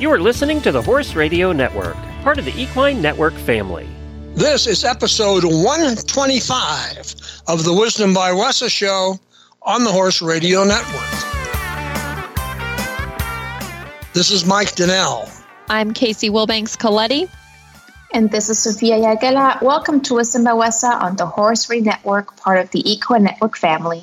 You are listening to the Horse Radio Network, part of the Equine Network family. This is episode 125 of the Wisdom by WESA show on the Horse Radio Network. This is Mike Donnell. I'm Kacee Willbanks Colletti. And this is Sophia Jagella. Welcome to Wisdom by WESA on the Horse Radio Network, part of the Equine Network family.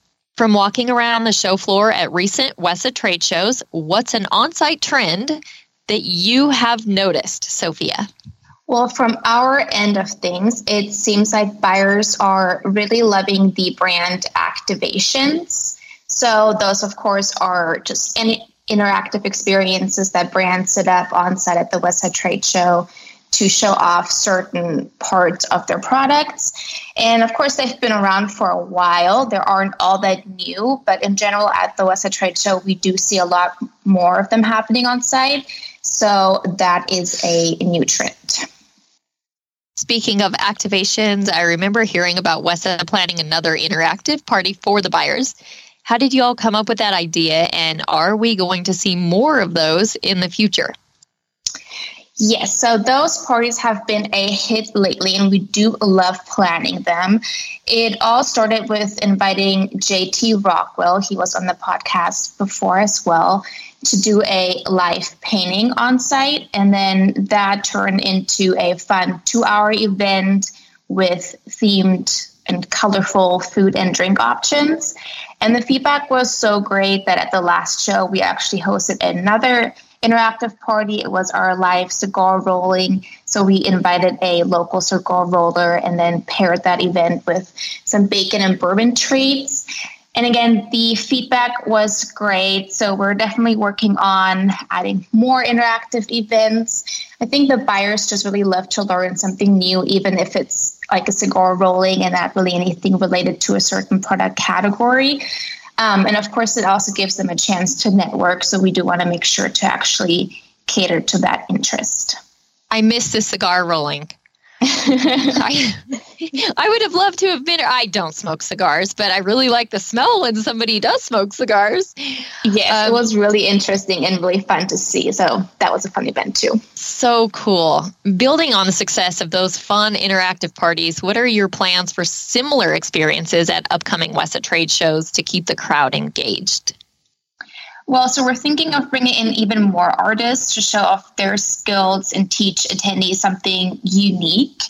From walking around the show floor at recent WESA trade shows, what's an on site trend that you have noticed, Sophia? Well, from our end of things, it seems like buyers are really loving the brand activations. So, those, of course, are just any interactive experiences that brands set up on site at the WESA trade show to show off certain parts of their products. And of course, they've been around for a while. They aren't all that new, but in general, at the WESA Trade Show, we do see a lot more of them happening on site. So that is a new trend. Speaking of activations, I remember hearing about WESA planning another interactive party for the buyers. How did you all come up with that idea, and are we going to see more of those in the future? Yes, so those parties have been a hit lately, and we do love planning them. It all started with inviting JT Rockwell, he was on the podcast before as well, to do a live painting on site. And then that turned into a fun two hour event with themed and colorful food and drink options. And the feedback was so great that at the last show, we actually hosted another interactive party. It was our live cigar rolling. So we invited a local cigar roller and then paired that event with some bacon and bourbon treats. And again, the feedback was great. So we're definitely working on adding more interactive events. I think the buyers just really love to learn something new, even if it's like a cigar rolling and not really anything related to a certain product category. Um, and of course, it also gives them a chance to network. So we do want to make sure to actually cater to that interest. I miss the cigar rolling. I, I would have loved to have been. I don't smoke cigars, but I really like the smell when somebody does smoke cigars. Yes, um, it was really interesting and really fun to see. So that was a fun event too. So cool. Building on the success of those fun interactive parties, what are your plans for similar experiences at upcoming WESA trade shows to keep the crowd engaged? Well, so we're thinking of bringing in even more artists to show off their skills and teach attendees something unique.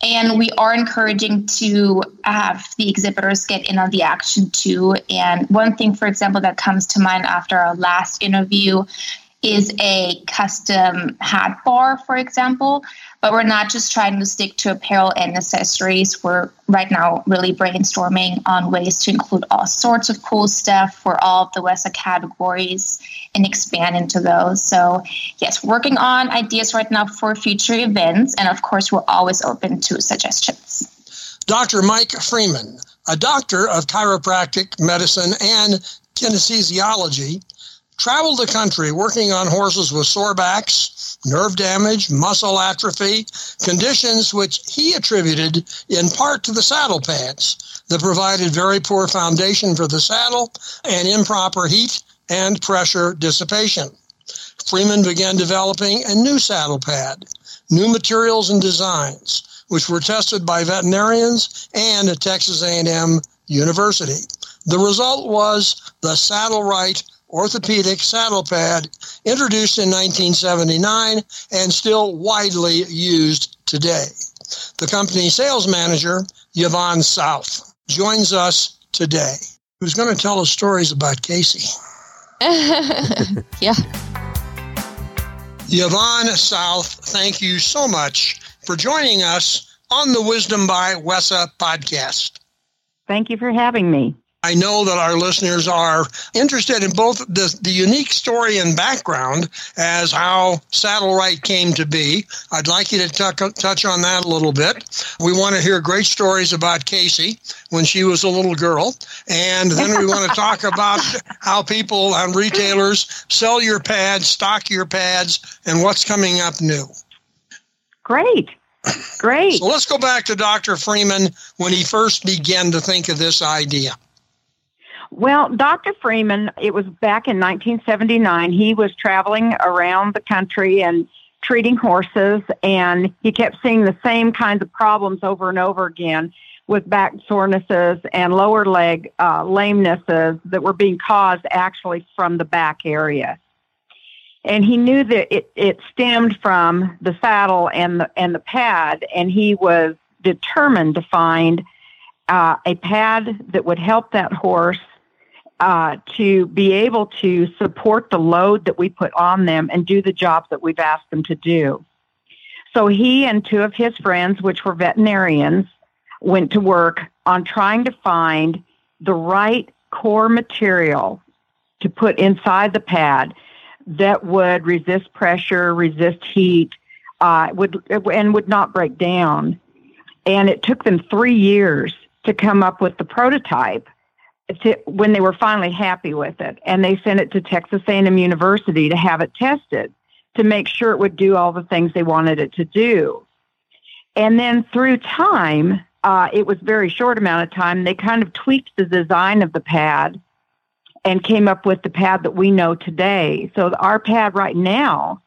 And we are encouraging to have the exhibitors get in on the action too. And one thing, for example, that comes to mind after our last interview is a custom hat bar, for example. But we're not just trying to stick to apparel and accessories. We're right now really brainstorming on ways to include all sorts of cool stuff for all of the WESA categories and expand into those. So, yes, working on ideas right now for future events. And of course, we're always open to suggestions. Dr. Mike Freeman, a doctor of chiropractic medicine and kinesiology traveled the country working on horses with sore backs, nerve damage, muscle atrophy, conditions which he attributed in part to the saddle pads that provided very poor foundation for the saddle and improper heat and pressure dissipation. Freeman began developing a new saddle pad, new materials and designs, which were tested by veterinarians and at Texas A&M University. The result was the Saddle Right orthopedic saddle pad introduced in 1979 and still widely used today. The company's sales manager, Yvonne South, joins us today, who's going to tell us stories about Kacee. yeah. Yvonne South, thank you so much for joining us on the Wisdom by WESA podcast. Thank you for having me. I know that our listeners are interested in both the, the unique story and background as how Saddle Right came to be. I'd like you to t- touch on that a little bit. We want to hear great stories about Kacee when she was a little girl. And then we want to talk about how people and retailers sell your pads, stock your pads, and what's coming up new. Great. Great. So let's go back to Dr. Freeman when he first began to think of this idea. Well, Dr. Freeman, it was back in 1979. He was traveling around the country and treating horses, and he kept seeing the same kinds of problems over and over again with back sorenesses and lower leg uh, lamenesses that were being caused actually from the back area. And he knew that it, it stemmed from the saddle and the, and the pad, and he was determined to find uh, a pad that would help that horse uh, to be able to support the load that we put on them and do the jobs that we've asked them to do. So he and two of his friends, which were veterinarians, went to work on trying to find the right core material to put inside the pad that would resist pressure, resist heat, uh, would and would not break down. And it took them three years to come up with the prototype to, when they were finally happy with it, and they sent it to Texas A&M University to have it tested to make sure it would do all the things they wanted it to do. And then through time, uh, it was very short amount of time. They kind of tweaked the design of the pad and came up with the pad that we know today. So our pad right now,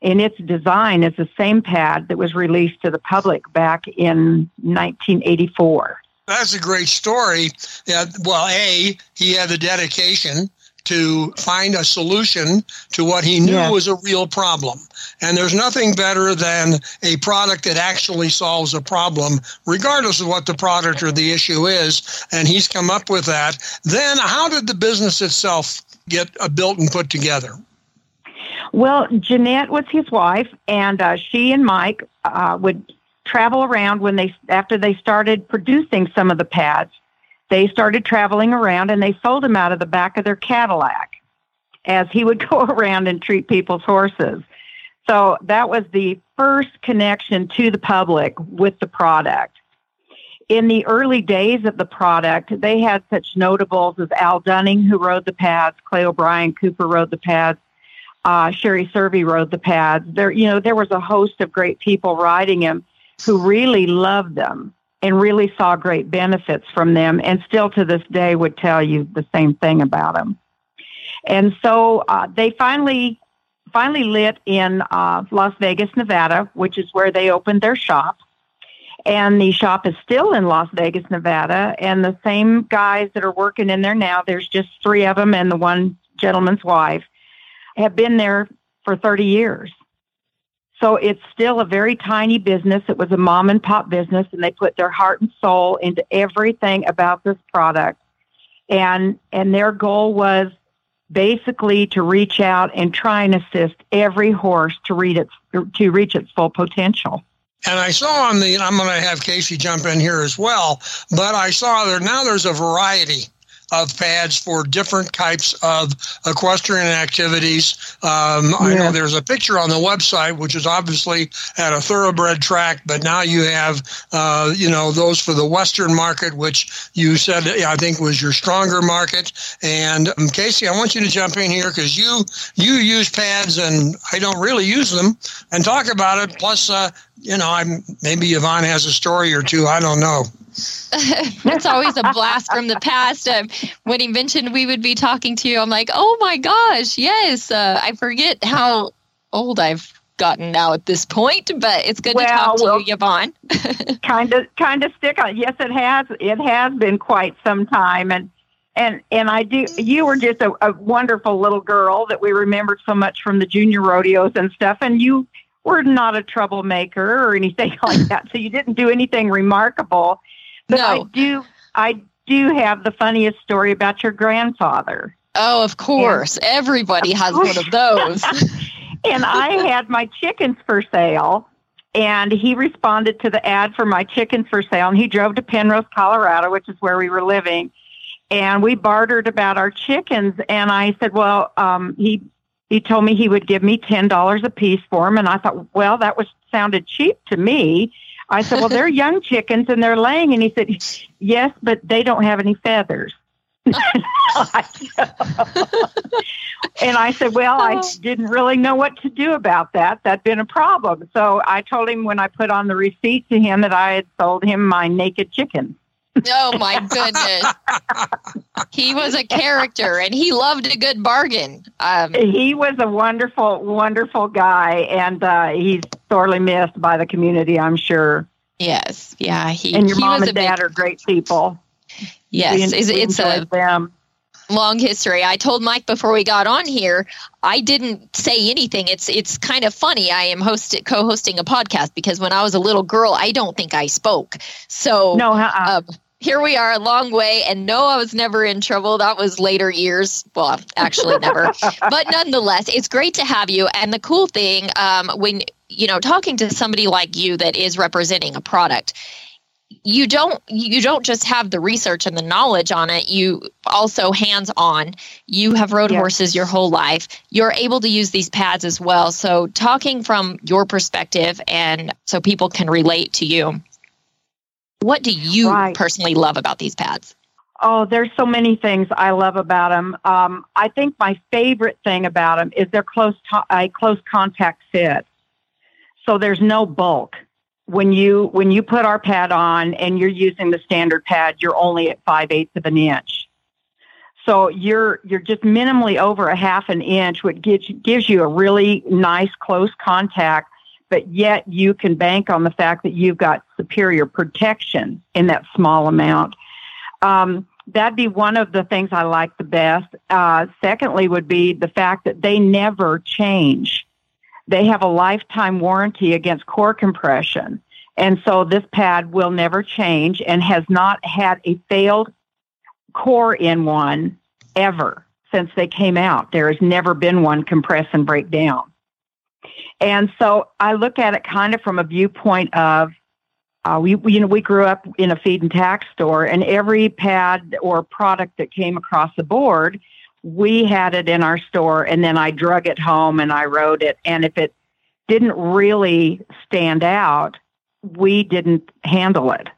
in its design, is the same pad that was released to the public back in 1984 that's a great story. Yeah, well, A, he had the dedication to find a solution to what he knew yeah. was a real problem. And there's nothing better than a product that actually solves a problem, regardless of what the product or the issue is. And he's come up with that. Then, how did the business itself get uh, built and put together? Well, Jeanette was his wife, and uh, she and Mike uh, would travel around when they after they started producing some of the pads. They started traveling around and they sold them out of the back of their Cadillac as he would go around and treat people's horses. So that was the first connection to the public with the product. In the early days of the product, they had such notables as Al Dunning, who rode the pads, Clay O'Brien Cooper rode the pads, uh, Sherry Cervi rode the pads. There, you know, there was a host of great people riding them who really loved them and really saw great benefits from them and still to this day would tell you the same thing about them. And so uh, they finally finally lit in uh, Las Vegas, Nevada, which is where they opened their shop. And the shop is still in Las Vegas, Nevada. And the same guys that are working in there now, there's just three of them and the one gentleman's wife, have been there for 30 years. So it's still a very tiny business. It was a mom and pop business, and they put their heart and soul into everything about this product. And and their goal was basically to reach out and try and assist every horse to reach its to reach its full potential. And I saw on the I'm going to have Kacee jump in here as well, but I saw there now there's a variety of pads for different types of equestrian activities. Um, yeah. I know there's a picture on the website, which is obviously at a thoroughbred track, but now you have, uh, you know, those for the Western market, which you said I think was your stronger market. And um, Kacee, I want you to jump in here because you you use pads and I don't really use them, and talk about it. Plus, uh, you know, I'm maybe Yvonne has a story or two. I don't know. That's always a blast from the past. Um, when he mentioned we would be talking to you, I'm like, oh my gosh, yes. Uh, I forget how old I've gotten now at this point, but it's good well, to talk to well, you, Yvonne. kind of, kind of stick on. Yes, it has. It has been quite some time, and and and I do. You were just a, a wonderful little girl that we remembered so much from the junior rodeos and stuff, and you were not a troublemaker or anything like that. So you didn't do anything remarkable. But no. I do I do have the funniest story about your grandfather. Oh, of course. And, Everybody has one of those. and I had my chickens for sale and he responded to the ad for my chickens for sale and he drove to Penrose, Colorado, which is where we were living. and we bartered about our chickens. And I said, well, um, he he told me he would give me ten dollars a piece for them, and I thought, well, that was sounded cheap to me. I said, well, they're young chickens and they're laying, and he said, yes, but they don't have any feathers. and I said, Well, I oh. didn't really know what to do about that. That'd been a problem. So I told him when I put on the receipt to him that I had sold him my naked chicken. Oh my goodness. he was a character and he loved a good bargain. Um, he was a wonderful, wonderful guy, and uh, he's sorely missed by the community, I'm sure. Yes. Yeah. He, and your he mom and dad big, are great people. Yes. it's, it's a. Them long history. I told Mike before we got on here, I didn't say anything. It's it's kind of funny. I am host co-hosting a podcast because when I was a little girl, I don't think I spoke. So no, uh-uh. uh, here we are a long way and no i was never in trouble that was later years well actually never but nonetheless it's great to have you and the cool thing um, when you know talking to somebody like you that is representing a product you don't you don't just have the research and the knowledge on it you also hands on you have rode yes. horses your whole life you're able to use these pads as well so talking from your perspective and so people can relate to you what do you right. personally love about these pads Oh, there's so many things I love about them. Um, I think my favorite thing about them is their close to- a close contact fit. So there's no bulk when you when you put our pad on and you're using the standard pad, you're only at five eighths of an inch. So you're you're just minimally over a half an inch, which gives gives you a really nice close contact, but yet you can bank on the fact that you've got superior protection in that small amount. Um, that'd be one of the things I like the best. Uh, secondly, would be the fact that they never change. They have a lifetime warranty against core compression. And so this pad will never change and has not had a failed core in one ever since they came out. There has never been one compress and break down. And so I look at it kind of from a viewpoint of uh, we, we, you know, we grew up in a feed and tack store, and every pad or product that came across the board we had it in our store and then I drug it home and I rode it. And if it didn't really stand out, we didn't handle it.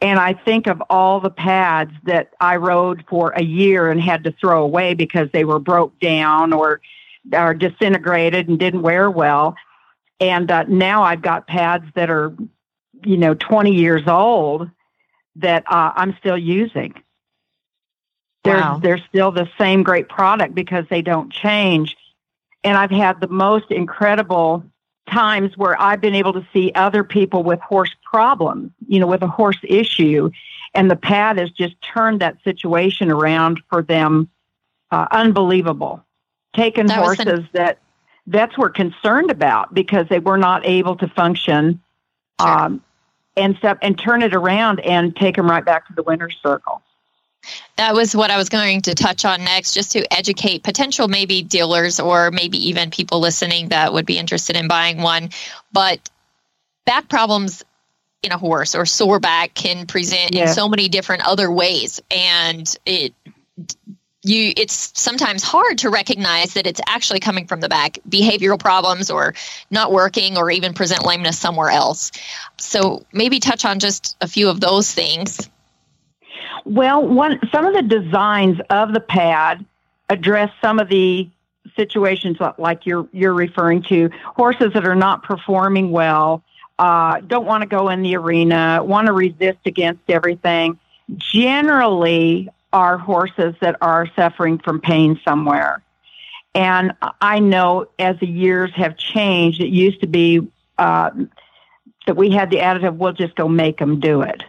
And I think of all the pads that I rode for a year and had to throw away because they were broke down or are disintegrated and didn't wear well. And uh, now I've got pads that are, you know, 20 years old that uh, I'm still using. They're wow. they're still the same great product because they don't change. And I've had the most incredible times where I've been able to see other people with horse problems, you know, with a horse issue, and the pad has just turned that situation around for them. Uh, unbelievable. Taken that horses an- that vets were concerned about because they were not able to function, sure. um, and step and turn it around and take them right back to the winner's circle. That was what I was going to touch on next, just to educate potential maybe dealers or maybe even people listening that would be interested in buying one. But back problems in a horse or sore back can present yeah. in so many different other ways. And it you it's sometimes hard to recognize that it's actually coming from the back behavioral problems or not working or even present lameness somewhere else so maybe touch on just a few of those things well, one some of the designs of the pad address some of the situations like you're you're referring to. Horses that are not performing well, uh, don't want to go in the arena, want to resist against everything. Generally, are horses that are suffering from pain somewhere. And I know as the years have changed, it used to be uh, that we had the additive, we'll just go make them do it.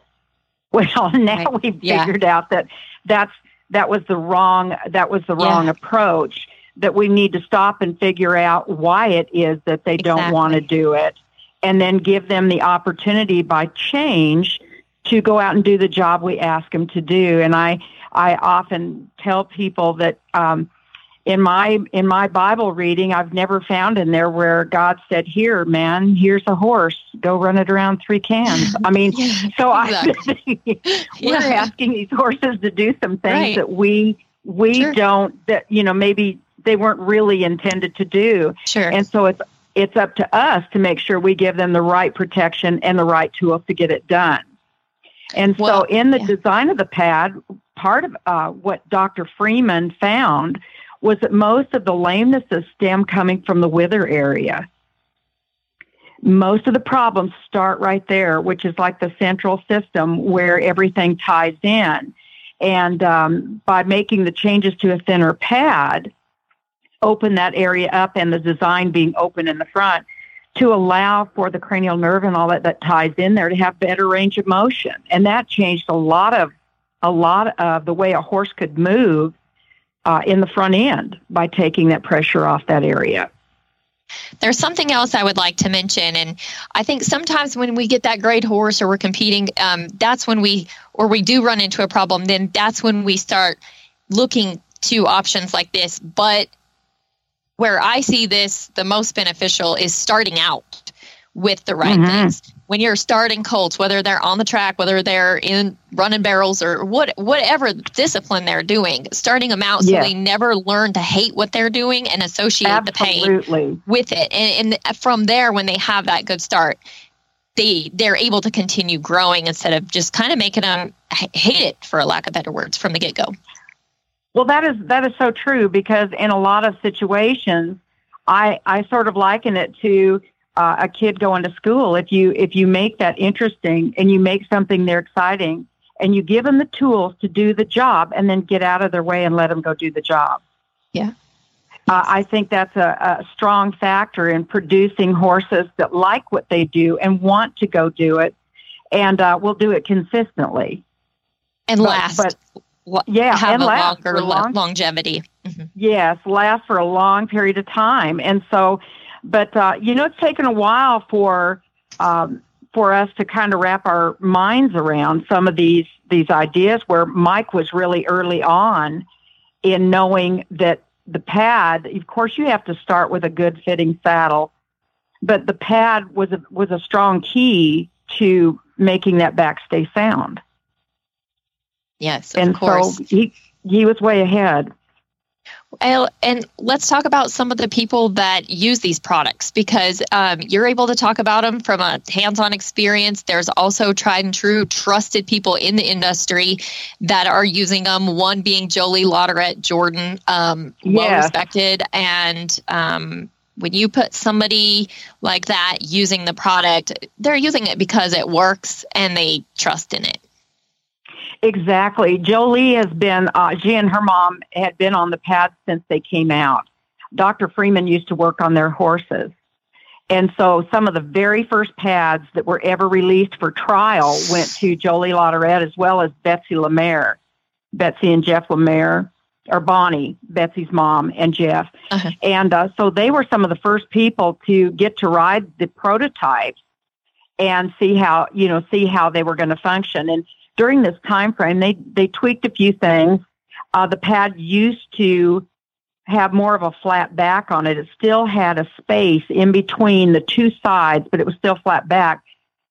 Well, now right. we've yeah. figured out that that's that was the wrong that was the wrong yeah. approach. That we need to stop and figure out why it is that they exactly. don't want to do it, and then give them the opportunity by change to go out and do the job we ask them to do. And I I often tell people that um, in my in my Bible reading, I've never found in there where God said, "Here, man, here's a horse. Go run it around three cans." I mean, so. I we're yeah. asking these horses to do some things right. that we we sure. don't that you know maybe they weren't really intended to do. Sure. And so it's it's up to us to make sure we give them the right protection and the right tools to get it done. And well, so, in the yeah. design of the pad, part of uh, what Dr. Freeman found was that most of the lamenesses stem coming from the wither area. Most of the problems start right there, which is like the central system where everything ties in. And um, by making the changes to a thinner pad, open that area up and the design being open in the front to allow for the cranial nerve and all that that ties in there to have better range of motion. And that changed a lot of a lot of the way a horse could move uh, in the front end by taking that pressure off that area. There's something else I would like to mention, and I think sometimes when we get that great horse or we're competing, um, that's when we or we do run into a problem. Then that's when we start looking to options like this. But where I see this the most beneficial is starting out with the right mm-hmm. things. When you're starting colts, whether they're on the track, whether they're in running barrels or what whatever discipline they're doing, starting them out so yes. they never learn to hate what they're doing and associate Absolutely. the pain with it. And, and from there, when they have that good start, they they're able to continue growing instead of just kind of making them hate it, for a lack of better words, from the get go. Well, that is that is so true because in a lot of situations, I I sort of liken it to uh, a kid going to school. If you if you make that interesting and you make something there exciting and you give them the tools to do the job and then get out of their way and let them go do the job. Yeah. Uh, I think that's a, a strong factor in producing horses that like what they do and want to go do it, and uh, will do it consistently and but, last. But yeah, have and a last longer long, longevity. Mm-hmm. Yes, last for a long period of time, and so, but uh, you know, it's taken a while for um, for us to kind of wrap our minds around some of these these ideas. Where Mike was really early on in knowing that the pad, of course, you have to start with a good fitting saddle, but the pad was a, was a strong key to making that back stay sound. Yes, and of course. so he he was way ahead. Well, and let's talk about some of the people that use these products because um, you're able to talk about them from a hands-on experience. There's also tried and true, trusted people in the industry that are using them. One being Jolie Lautaret Jordan, um, well yes. respected, and um, when you put somebody like that using the product, they're using it because it works and they trust in it. Exactly. Jolie has been, uh, she and her mom had been on the pads since they came out. Dr. Freeman used to work on their horses. And so some of the very first pads that were ever released for trial went to Jolie Lautaret as well as Betsy Lemaire. Betsy and Jeff Lemaire, or Bonnie, Betsy's mom, and Jeff. Uh-huh. And uh, so they were some of the first people to get to ride the prototypes and see how, you know, see how they were going to function. And during this time frame, they they tweaked a few things. Uh, the pad used to have more of a flat back on it. It still had a space in between the two sides, but it was still flat back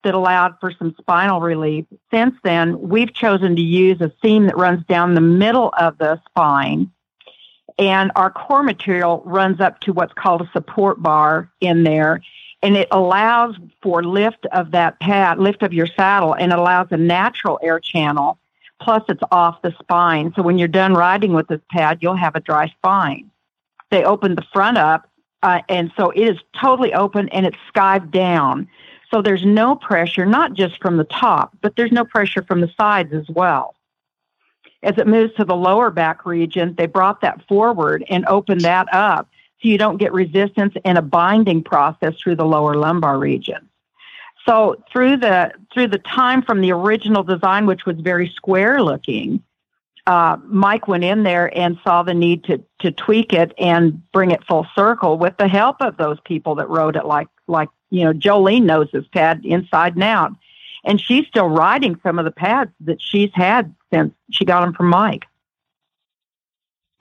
that allowed for some spinal relief. Since then, we've chosen to use a seam that runs down the middle of the spine. And our core material runs up to what's called a support bar in there and it allows for lift of that pad, lift of your saddle, and allows a natural air channel. Plus, it's off the spine. So when you're done riding with this pad, you'll have a dry spine. They open the front up, uh, and so it is totally open and it's skived down. So there's no pressure, not just from the top, but there's no pressure from the sides as well. As it moves to the lower back region, they brought that forward and opened that up so you don't get resistance and a binding process through the lower lumbar region. So through the through the time from the original design, which was very square looking, uh, Mike went in there and saw the need to to tweak it and bring it full circle with the help of those people that rode it. Like like you know, Jolene knows this pad inside and out, and she's still riding some of the pads that she's had since she got them from Mike.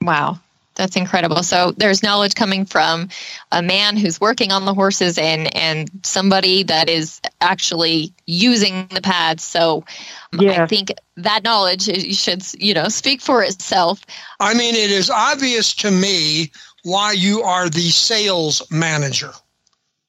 Wow, That's incredible. So there's knowledge coming from a man who's working on the horses and and somebody that is actually using the pads. So yes. I think that knowledge should you know speak for itself. I mean, it is obvious to me why you are the sales manager.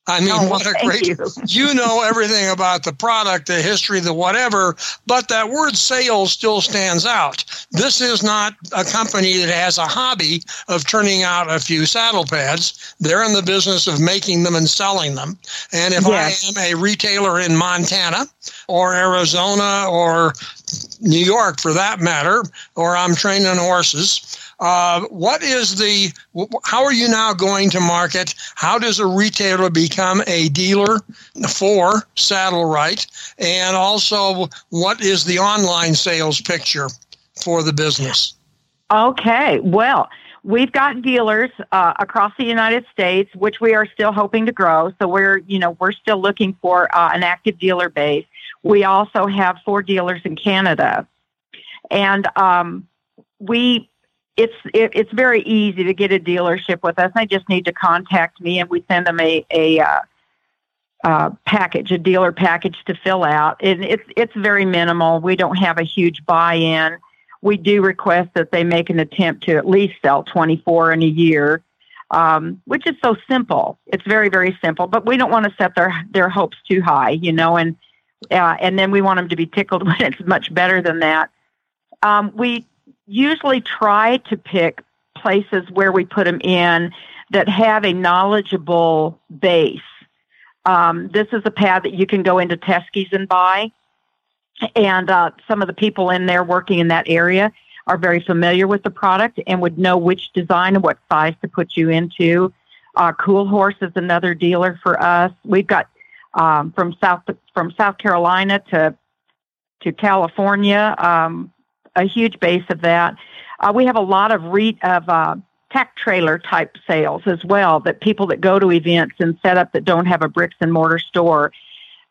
I mean, oh, what a great, you. you. know everything about the product, the history, the whatever, but that word sales still stands out. This is not a company that has a hobby of turning out a few saddle pads. They're in the business of making them and selling them. And if yes. I am a retailer in Montana or Arizona or New York for that matter, or I'm training horses, uh, what is the, how are you now going to market? How does a retailer become a dealer for Saddle Right? And also, what is the online sales picture for the business? Okay, well, we've got dealers uh, across the United States, which we are still hoping to grow. So we're, you know, we're still looking for uh, an active dealer base. We also have four dealers in Canada, and um, we it's it, it's very easy to get a dealership with us. They just need to contact me, and we send them a a uh, uh, package, a dealer package to fill out. And it's it's very minimal. We don't have a huge buy-in. We do request that they make an attempt to at least sell 24 in a year, um, which is so simple. It's very very simple. But we don't want to set their their hopes too high, you know, and uh, and then we want them to be tickled when it's much better than that. Um, we usually try to pick places where we put them in that have a knowledgeable base. Um, this is a pad that you can go into Teskey's and buy. And uh, some of the people in there working in that area are very familiar with the product and would know which design and what size to put you into. Uh, cool Horse is another dealer for us. We've got um, from South from South Carolina to to California. Um, a huge base of that. Uh, we have a lot of re- of uh, tech trailer type sales as well. That people that go to events and set up that don't have a bricks and mortar store.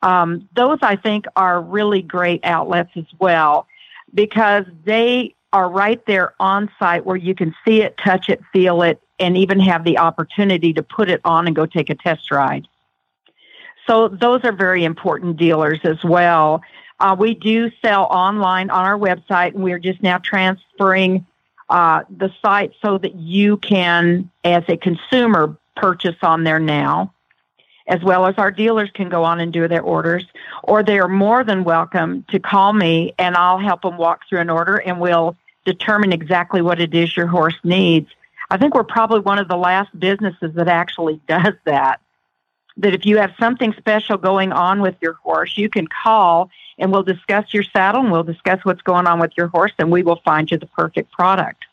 Um, those I think are really great outlets as well because they are right there on site where you can see it, touch it, feel it, and even have the opportunity to put it on and go take a test ride. So those are very important dealers as well. Uh, we do sell online on our website, and we're just now transferring uh, the site so that you can, as a consumer, purchase on there now, as well as our dealers can go on and do their orders. Or they are more than welcome to call me, and I'll help them walk through an order, and we'll determine exactly what it is your horse needs. I think we're probably one of the last businesses that actually does that. That if you have something special going on with your horse, you can call and we'll discuss your saddle and we'll discuss what's going on with your horse and we will find you the perfect product.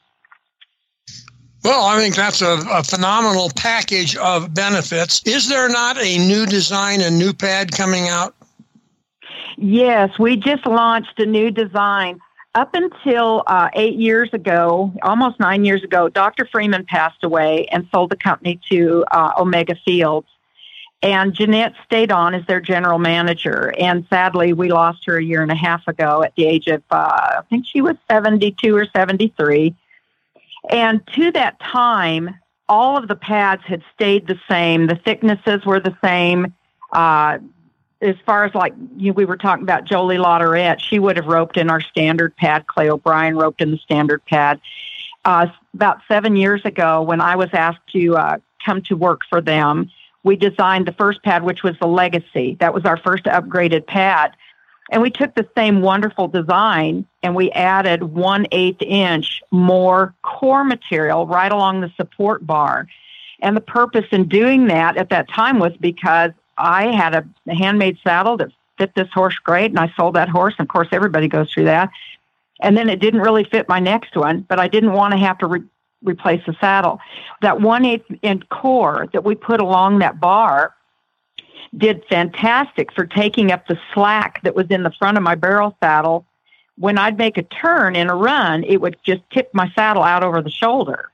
Well, I think that's a, a, phenomenal package of benefits. Is there not a new design, a new pad coming out? Yes, we just launched a new design. Up until uh, eight years ago, almost nine years ago, Dr. Freeman passed away and sold the company to uh, Omega Fields. And Jeanette stayed on as their general manager. And sadly, we lost her a year and a half ago at the age of, uh, I think she was 72 or 73. And to that time, all of the pads had stayed the same. The thicknesses were the same. Uh, as far as like you, we were talking about Jolie Lautaret, she would have roped in our standard pad. Clay O'Brien roped in the standard pad. Uh, about seven years ago, when I was asked to uh, come to work for them, we designed the first pad, which was the Legacy. That was our first upgraded pad. And we took the same wonderful design and we added one eighth inch more core material right along the support bar. And the purpose in doing that at that time was because I had a, handmade saddle that fit this horse great and I sold that horse. And of course, everybody goes through that. And then it didn't really fit my next one, but I didn't want to have to re- replace the saddle. That one eighth inch core that we put along that bar did fantastic for taking up the slack that was in the front of my barrel saddle. When I'd make a turn in a run, it would just tip my saddle out over the shoulder.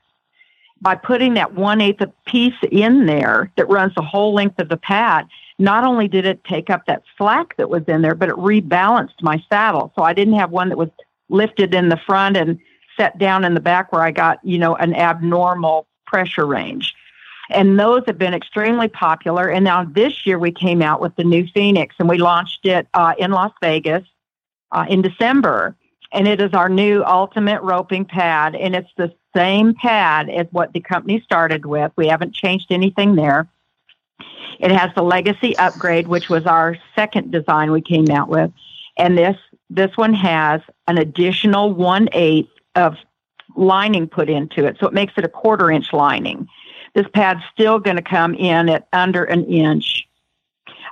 By putting that one eighth piece in there that runs the whole length of the pad, not only did it take up that slack that was in there, but it rebalanced my saddle. So I didn't have one that was lifted in the front and set down in the back where I got, you know, an abnormal pressure range. And those have been extremely popular. And now this year we came out with the new Phoenix and we launched it uh, in Las Vegas uh, in December. And it is our new ultimate roping pad. And it's the same pad as what the company started with. We haven't changed anything there. It has the legacy upgrade, which was our second design we came out with. And this this one has an additional one eighth of lining put into it. So it makes it a quarter inch lining. This pad's still going to come in at under an inch.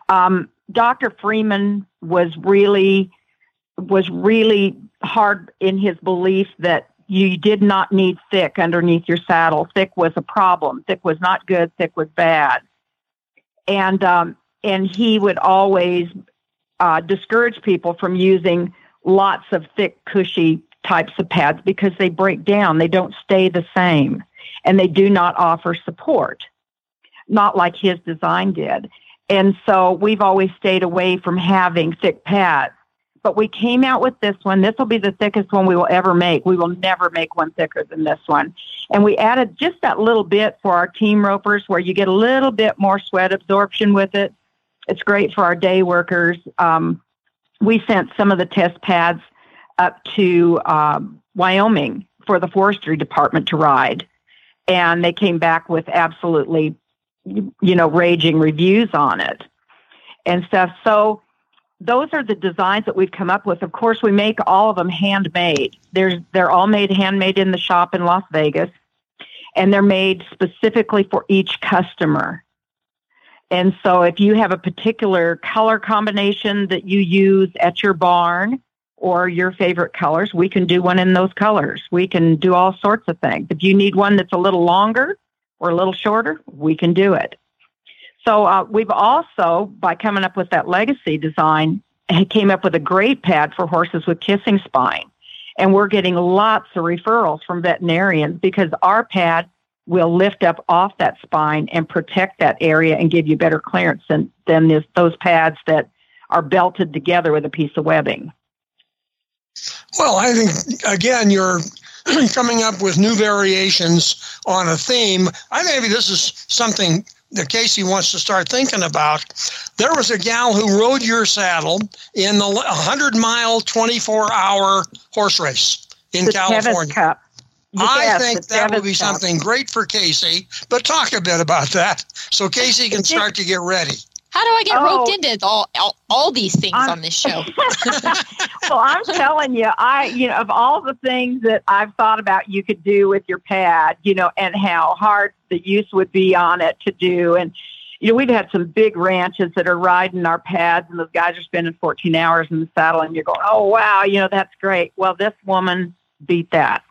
Um, Dr. Freeman was really was really hard in his belief that you did not need thick underneath your saddle. Thick was a problem. Thick was not good. Thick was bad. And um, and he would always uh, discourage people from using lots of thick, cushy types of pads because they break down. They don't stay the same and they do not offer support, not like his design did. And so we've always stayed away from having thick pads. But we came out with this one. This will be the thickest one we will ever make. We will never make one thicker than this one. And we added just that little bit for our team ropers where you get a little bit more sweat absorption with it. It's great for our day workers. Um, we sent some of the test pads up to um, Wyoming for the forestry department to ride and they came back with absolutely, you know, raging reviews on it and stuff. So those are the designs that we've come up with. Of course, we make all of them handmade. There's they're all made handmade in the shop in Las Vegas, and they're made specifically for each customer. And so, if you have a particular color combination that you use at your barn, or your favorite colors, we can do one in those colors. We can do all sorts of things. If you need one that's a little longer or a little shorter, we can do it. So uh, we've also, by coming up with that legacy design, came up with a great pad for horses with kissing spine. And we're getting lots of referrals from veterinarians because our pad will lift up off that spine and protect that area and give you better clearance than, than this, those pads that are belted together with a piece of webbing. Well, I think, again, you're coming up with new variations on a theme. I maybe this is something that Kacee wants to start thinking about. There was a gal who rode your saddle in the 100 mile, 24 hour horse race in the California. Cup. I yes, think that would be Cup. something great for Kacee, but talk a bit about that so Kacee can start to get ready. How do I get Oh. roped into all, all all these things I'm- on this show? well, I'm telling you, I, you know, of all the things that I've thought about you could do with your pad, you know, and how hard the use would be on it to do. And, you know, we've had some big ranches that are riding our pads and those guys are spending 14 hours in the saddle and you're going, oh, wow, you know, that's great. Well, this woman beat that.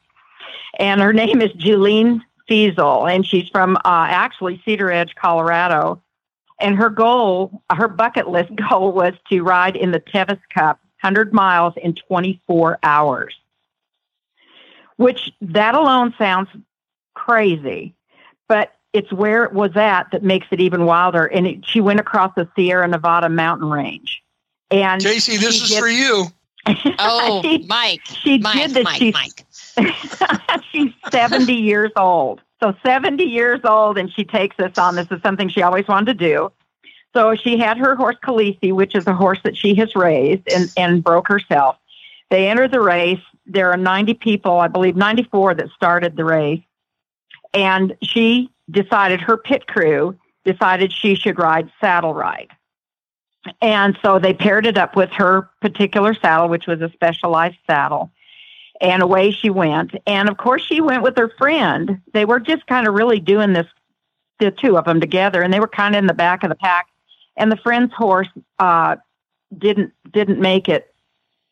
And her name is Julene Fiesel, and she's from uh, actually Cedar Edge, Colorado. And her goal, her bucket list goal was to ride in the Tevis Cup 100 miles in 24 hours, which that alone sounds crazy, but it's where it was at that makes it even wilder. And it, she went across the Sierra Nevada mountain range. And Kacee, this is did- for you. Oh, she, Mike, she Mike, did this. Mike, She's Mike. she's 70 years old. So 70 years old, and she takes this on. This is something she always wanted to do. So she had her horse Khaleesi, which is a horse that she has raised and, and broke herself. They entered the race. There are 90 people, I believe 94 that started the race. And she decided, her pit crew decided she should ride Saddle Right. And so they paired it up with her particular saddle, which was a specialized saddle and away she went. And of course, she went with her friend. They were just kind of really doing this, the two of them together, and they were kind of in the back of the pack. And the friend's horse uh, didn't didn't make it,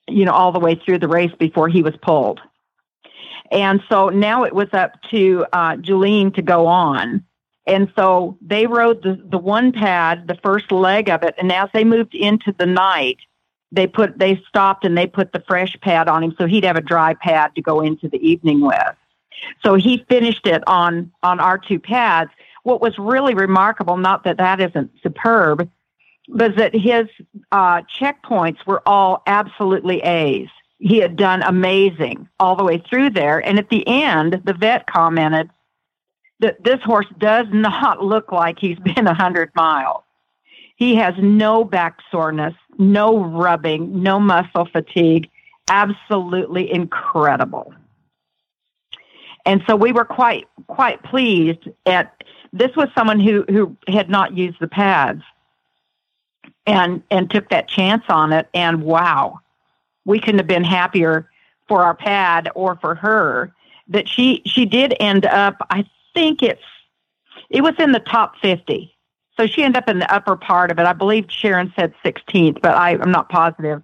you know, all the way through the race before he was pulled. And so now it was up to uh, Julene to go on. And so they rode the, the one pad, the first leg of it, and as they moved into the night, they put they stopped and they put the fresh pad on him so he'd have a dry pad to go into the evening with so he finished it on on our two pads what was really remarkable not that that isn't superb was that his uh, checkpoints were all absolutely a's he had done amazing all the way through there. And at the end, the vet commented that this horse does not look like he's been 100 miles. He has no back soreness, no rubbing, no muscle fatigue. Absolutely incredible. And so we were quite quite pleased at this was someone who who had not used the pads and and took that chance on it and wow we couldn't have been happier for our pad or for her that she she did end up i think it's it was in the top 50 so she ended up in the upper part of it i believe sharon said 16th but I, i'm not positive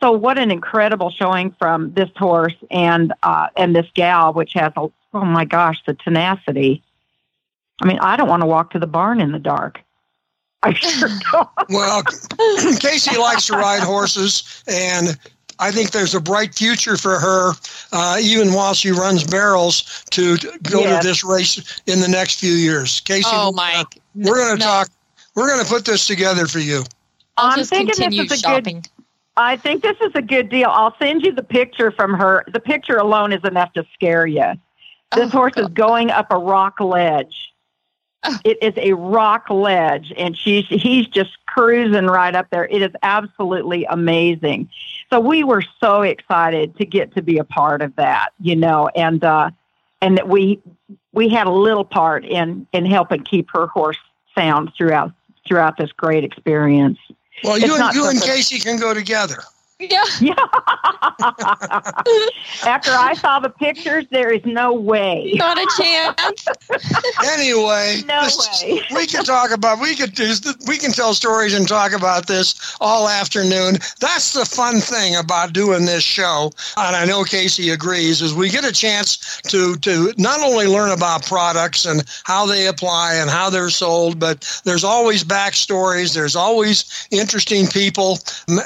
so what an incredible showing from this horse and uh, and this gal which has a oh my gosh the tenacity i mean i don't want to walk to the barn in the dark I sure don't. well, Kacee likes to ride horses, and I think there's a bright future for her, uh, even while she runs barrels, to, to go yes. to this race in the next few years. Kacee, oh, Mike, uh, we're going to no. talk. We're going to put this together for you. I'll I'm thinking this is shopping. a good. I think this is a good deal. I'll send you the picture from her. The picture alone is enough to scare you. This oh, horse God. is going up a rock ledge it is a rock ledge, and she's he's just cruising right up there. It is absolutely amazing. So we were so excited to get to be a part of that, you know, and uh, and that we we had a little part in in helping keep her horse sound throughout throughout this great experience. Well, you and, you and Kacee can go together. Yeah. Yeah. After I saw the pictures, there is no way. Not a chance. anyway, no this, way. we can talk about we could do we can tell stories and talk about this all afternoon. That's the fun thing about doing this show, and I know Kacee agrees. Is we get a chance to to not only learn about products and how they apply and how they're sold, but there's always backstories. There's always interesting people,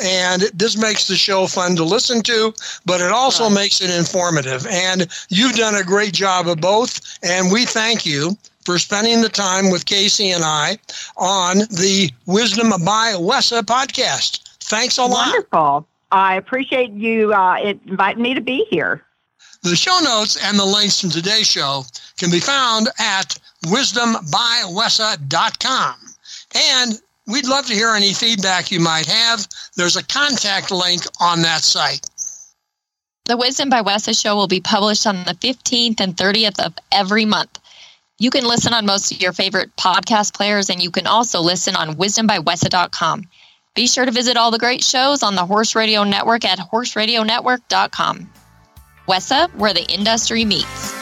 and this makes makes the show fun to listen to, but it also right. makes it informative. And you've done a great job of both, and we thank you for spending the time with Kacee and I on the Wisdom by WESA podcast. Thanks a lot. Wonderful. I appreciate you uh, inviting me to be here. The show notes and the links from today's show can be found at wisdombywesa.com. And We'd love to hear any feedback you might have. There's a contact link on that site. The Wisdom by WESA show will be published on the 15th and 30th of every month. You can listen on most of your favorite podcast players, and you can also listen on wisdombywesa.com. Be sure to visit all the great shows on the Horse Radio Network at horseradionetwork.com. WESA, where the industry meets.